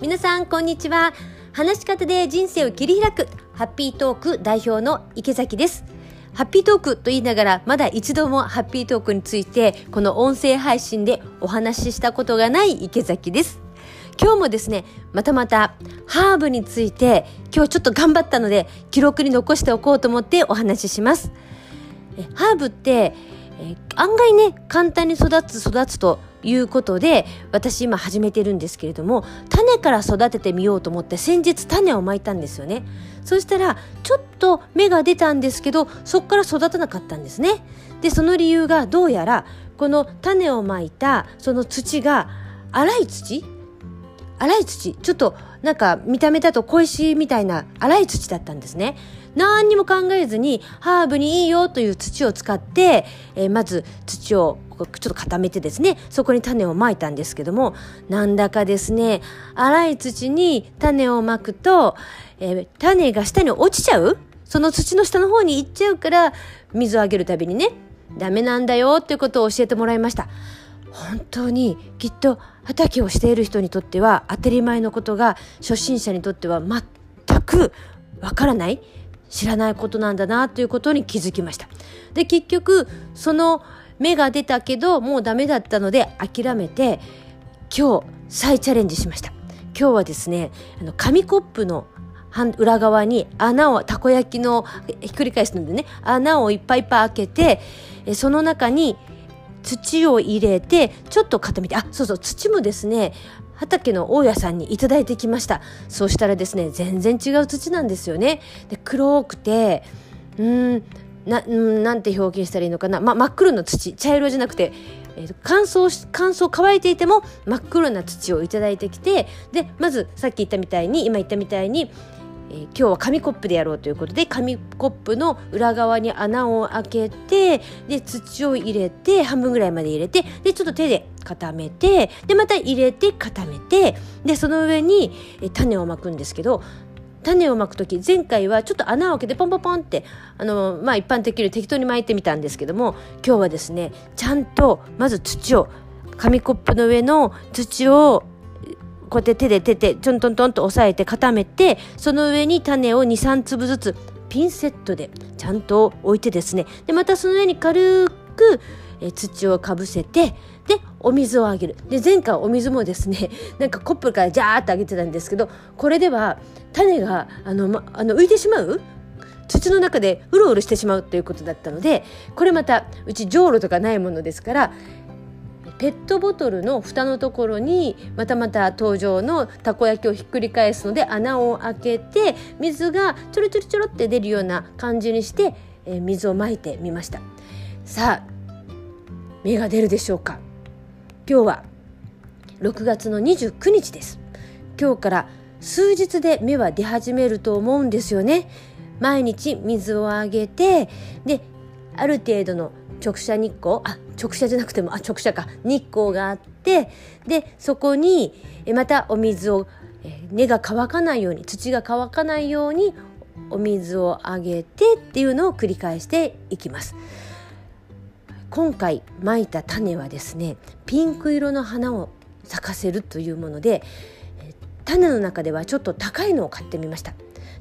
皆さんこんにちは。話し方で人生を切り開く。ハッピートーク代表の池崎です。ハッピートークと言いながらまだ一度もハッピートークについてこの音声配信でお話ししたことがない池崎です。今日もですねまたまたハーブについて今日ちょっと頑張ったので記録に残しておこうと思ってお話しします。ハーブってえ案外ね簡単に育つ育つということで私今始めてるんですけれども種から育ててみようと思って先日種をまいたんですよね。そしたらちょっと芽が出たんですけどそこから育たなかったんですね。でその理由がどうやらこの種をまいたその土が粗い土？粗い土？ちょっとなんか見た目だと小石みたいな粗い土だったんですね。何にも考えずにハーブにいいよという土を使って、えー、まず土をちょっと固めてですねそこに種をまいたんですけどもなんだかですね粗い土に種をまくと、えー、種が下に落ちちゃう？その土の下の方に行っちゃうから水をあげるたびにねダメなんだよっていうことを教えてもらいました。本当にきっと畑をしている人にとっては当たり前のことが初心者にとっては全くわからない知らないことなんだなということに気づきました。で結局その芽が出たけどもうダメだったので諦めて今日再チャレンジしました。今日はですねあの紙コップの裏側に穴をたこ焼きのひっくり返すのでね穴をいっぱいいっぱい開けてその中に土を入れてちょっと固めてあそうそう土もですね畑の大家さんにいただいてきました。そうしたらですね全然違う土なんですよね。で黒くてうんななんて表現したらいいのかな、ま、真っ黒の土。茶色じゃなくて、えー、乾燥乾燥乾いていても真っ黒な土をいただいてきてでまずさっき言ったみたいに今言ったみたいにえー、今日は紙コップでやろうということで紙コップの裏側に穴を開けてで土を入れて半分ぐらいまで入れてでちょっと手で固めてでまた入れて固めてでその上に、えー、種をまくんですけど種をまく時前回はちょっと穴を開けてポンポンポンってあの、まあ、一般的に適当に巻いてみたんですけども今日はですねちゃんとまず土を紙コップの上の土をこうやって手で手でちょんとんとんと押さえて固めてその上に種を23粒ずつピンセットでちゃんと置いてですねでまたその上に軽くえ土をかぶせてでお水をあげる。で前回お水もですねなんかコップからジャーってあげてたんですけどこれでは種があの、ま、あの浮いてしまう？土の中でうろうろしてしまうということだったのでこれまたうちじょうろとかないものですからペットボトルの蓋のところにまたまた登場のたこ焼きをひっくり返すので穴を開けて水がちょろちょろちょろって出るような感じにして、えー、水をまいてみました。さあ芽が出るでしょうか。今日は6月の29日です。今日から数日で芽は出始めると思うんですよね毎日水をあげてである程度の直射日光あ直射じゃなくてもあ直射か日光があってでそこにまたお水を根が乾かないように土が乾かないようにお水をあげてっていうのを繰り返していきます。今回まいた種はですねピンク色の花を咲かせるというもので種の中ではちょっと高いのを買ってみました。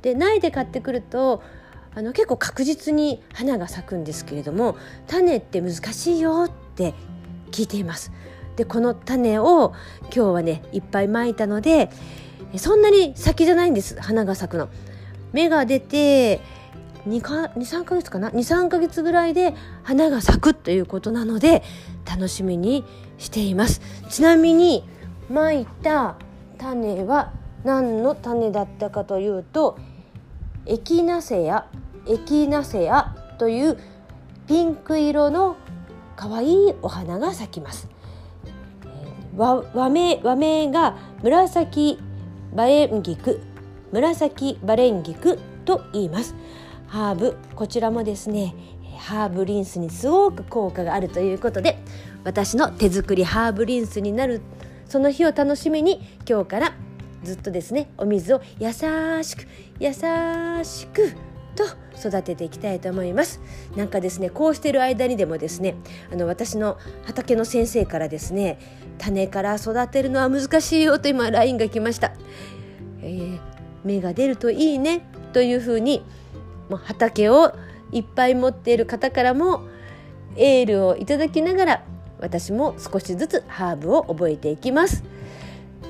で苗で買ってくるとあの結構確実に花が咲くんですけれども種って難しいよって聞いています。でこの種を今日はねいっぱいまいたのでそんなに先じゃないんです花が咲くの。芽が出て23ヶ月かな？23ヶ月ぐらいで花が咲くということなので楽しみにしています。ちなみにまいた種は何の種だったかというとエキナセアエキナセアというピンク色の可愛いお花が咲きます。和和名和名が紫バレンギク紫バレンギクと言います。ハーブこちらもですねハーブリンスにすごく効果があるということで私の手作りハーブリンスになるその日を楽しみに今日からずっとですねお水を優しく優しくと育てていきたいと思います。なんかですねこうしてる間にでもですねあの私の畑の先生からですね種から育てるのは難しいよと今 LINE が来ました、えー、芽が出るといいねというふうにもう畑をいっぱい持っている方からもエールをいただきながら私も少しずつハーブを覚えていきます。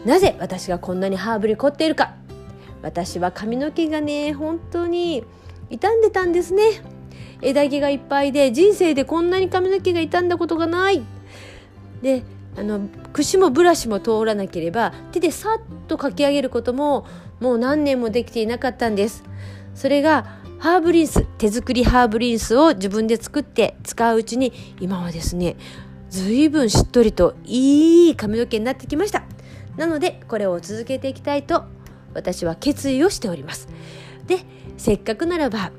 なぜ私がこんなにハーブに凝っているか。私は髪の毛がね本当に傷んでたんですね。枝毛がいっぱいで人生でこんなに髪の毛が傷んだことがない。であの櫛もブラシも通らなければ手でさっとかき上げることももう何年もできていなかったんです。それがハーブリンス手作りハーブリンスを自分で作って使ううちに今はですねずいぶんしっとりといい髪の毛になってきました。なのでこれを続けていきたいと私は決意をしております。でせっかくならば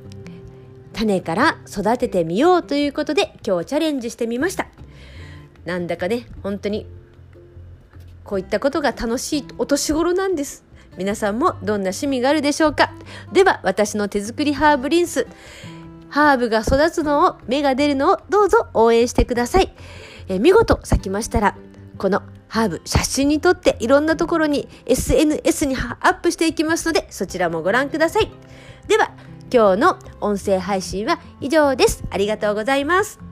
種から育ててみようということで今日チャレンジしてみました。なんだかね本当にこういったことが楽しいお年頃なんです。皆さんもどんな趣味があるでしょうか。では私の手作りハーブリンス。ハーブが育つのを芽が出るのをどうぞ応援してください。え見事咲きましたらこのハーブ写真に撮っていろんなところに SNS にアップしていきますのでそちらもご覧ください。では今日の音声配信は以上です。ありがとうございます。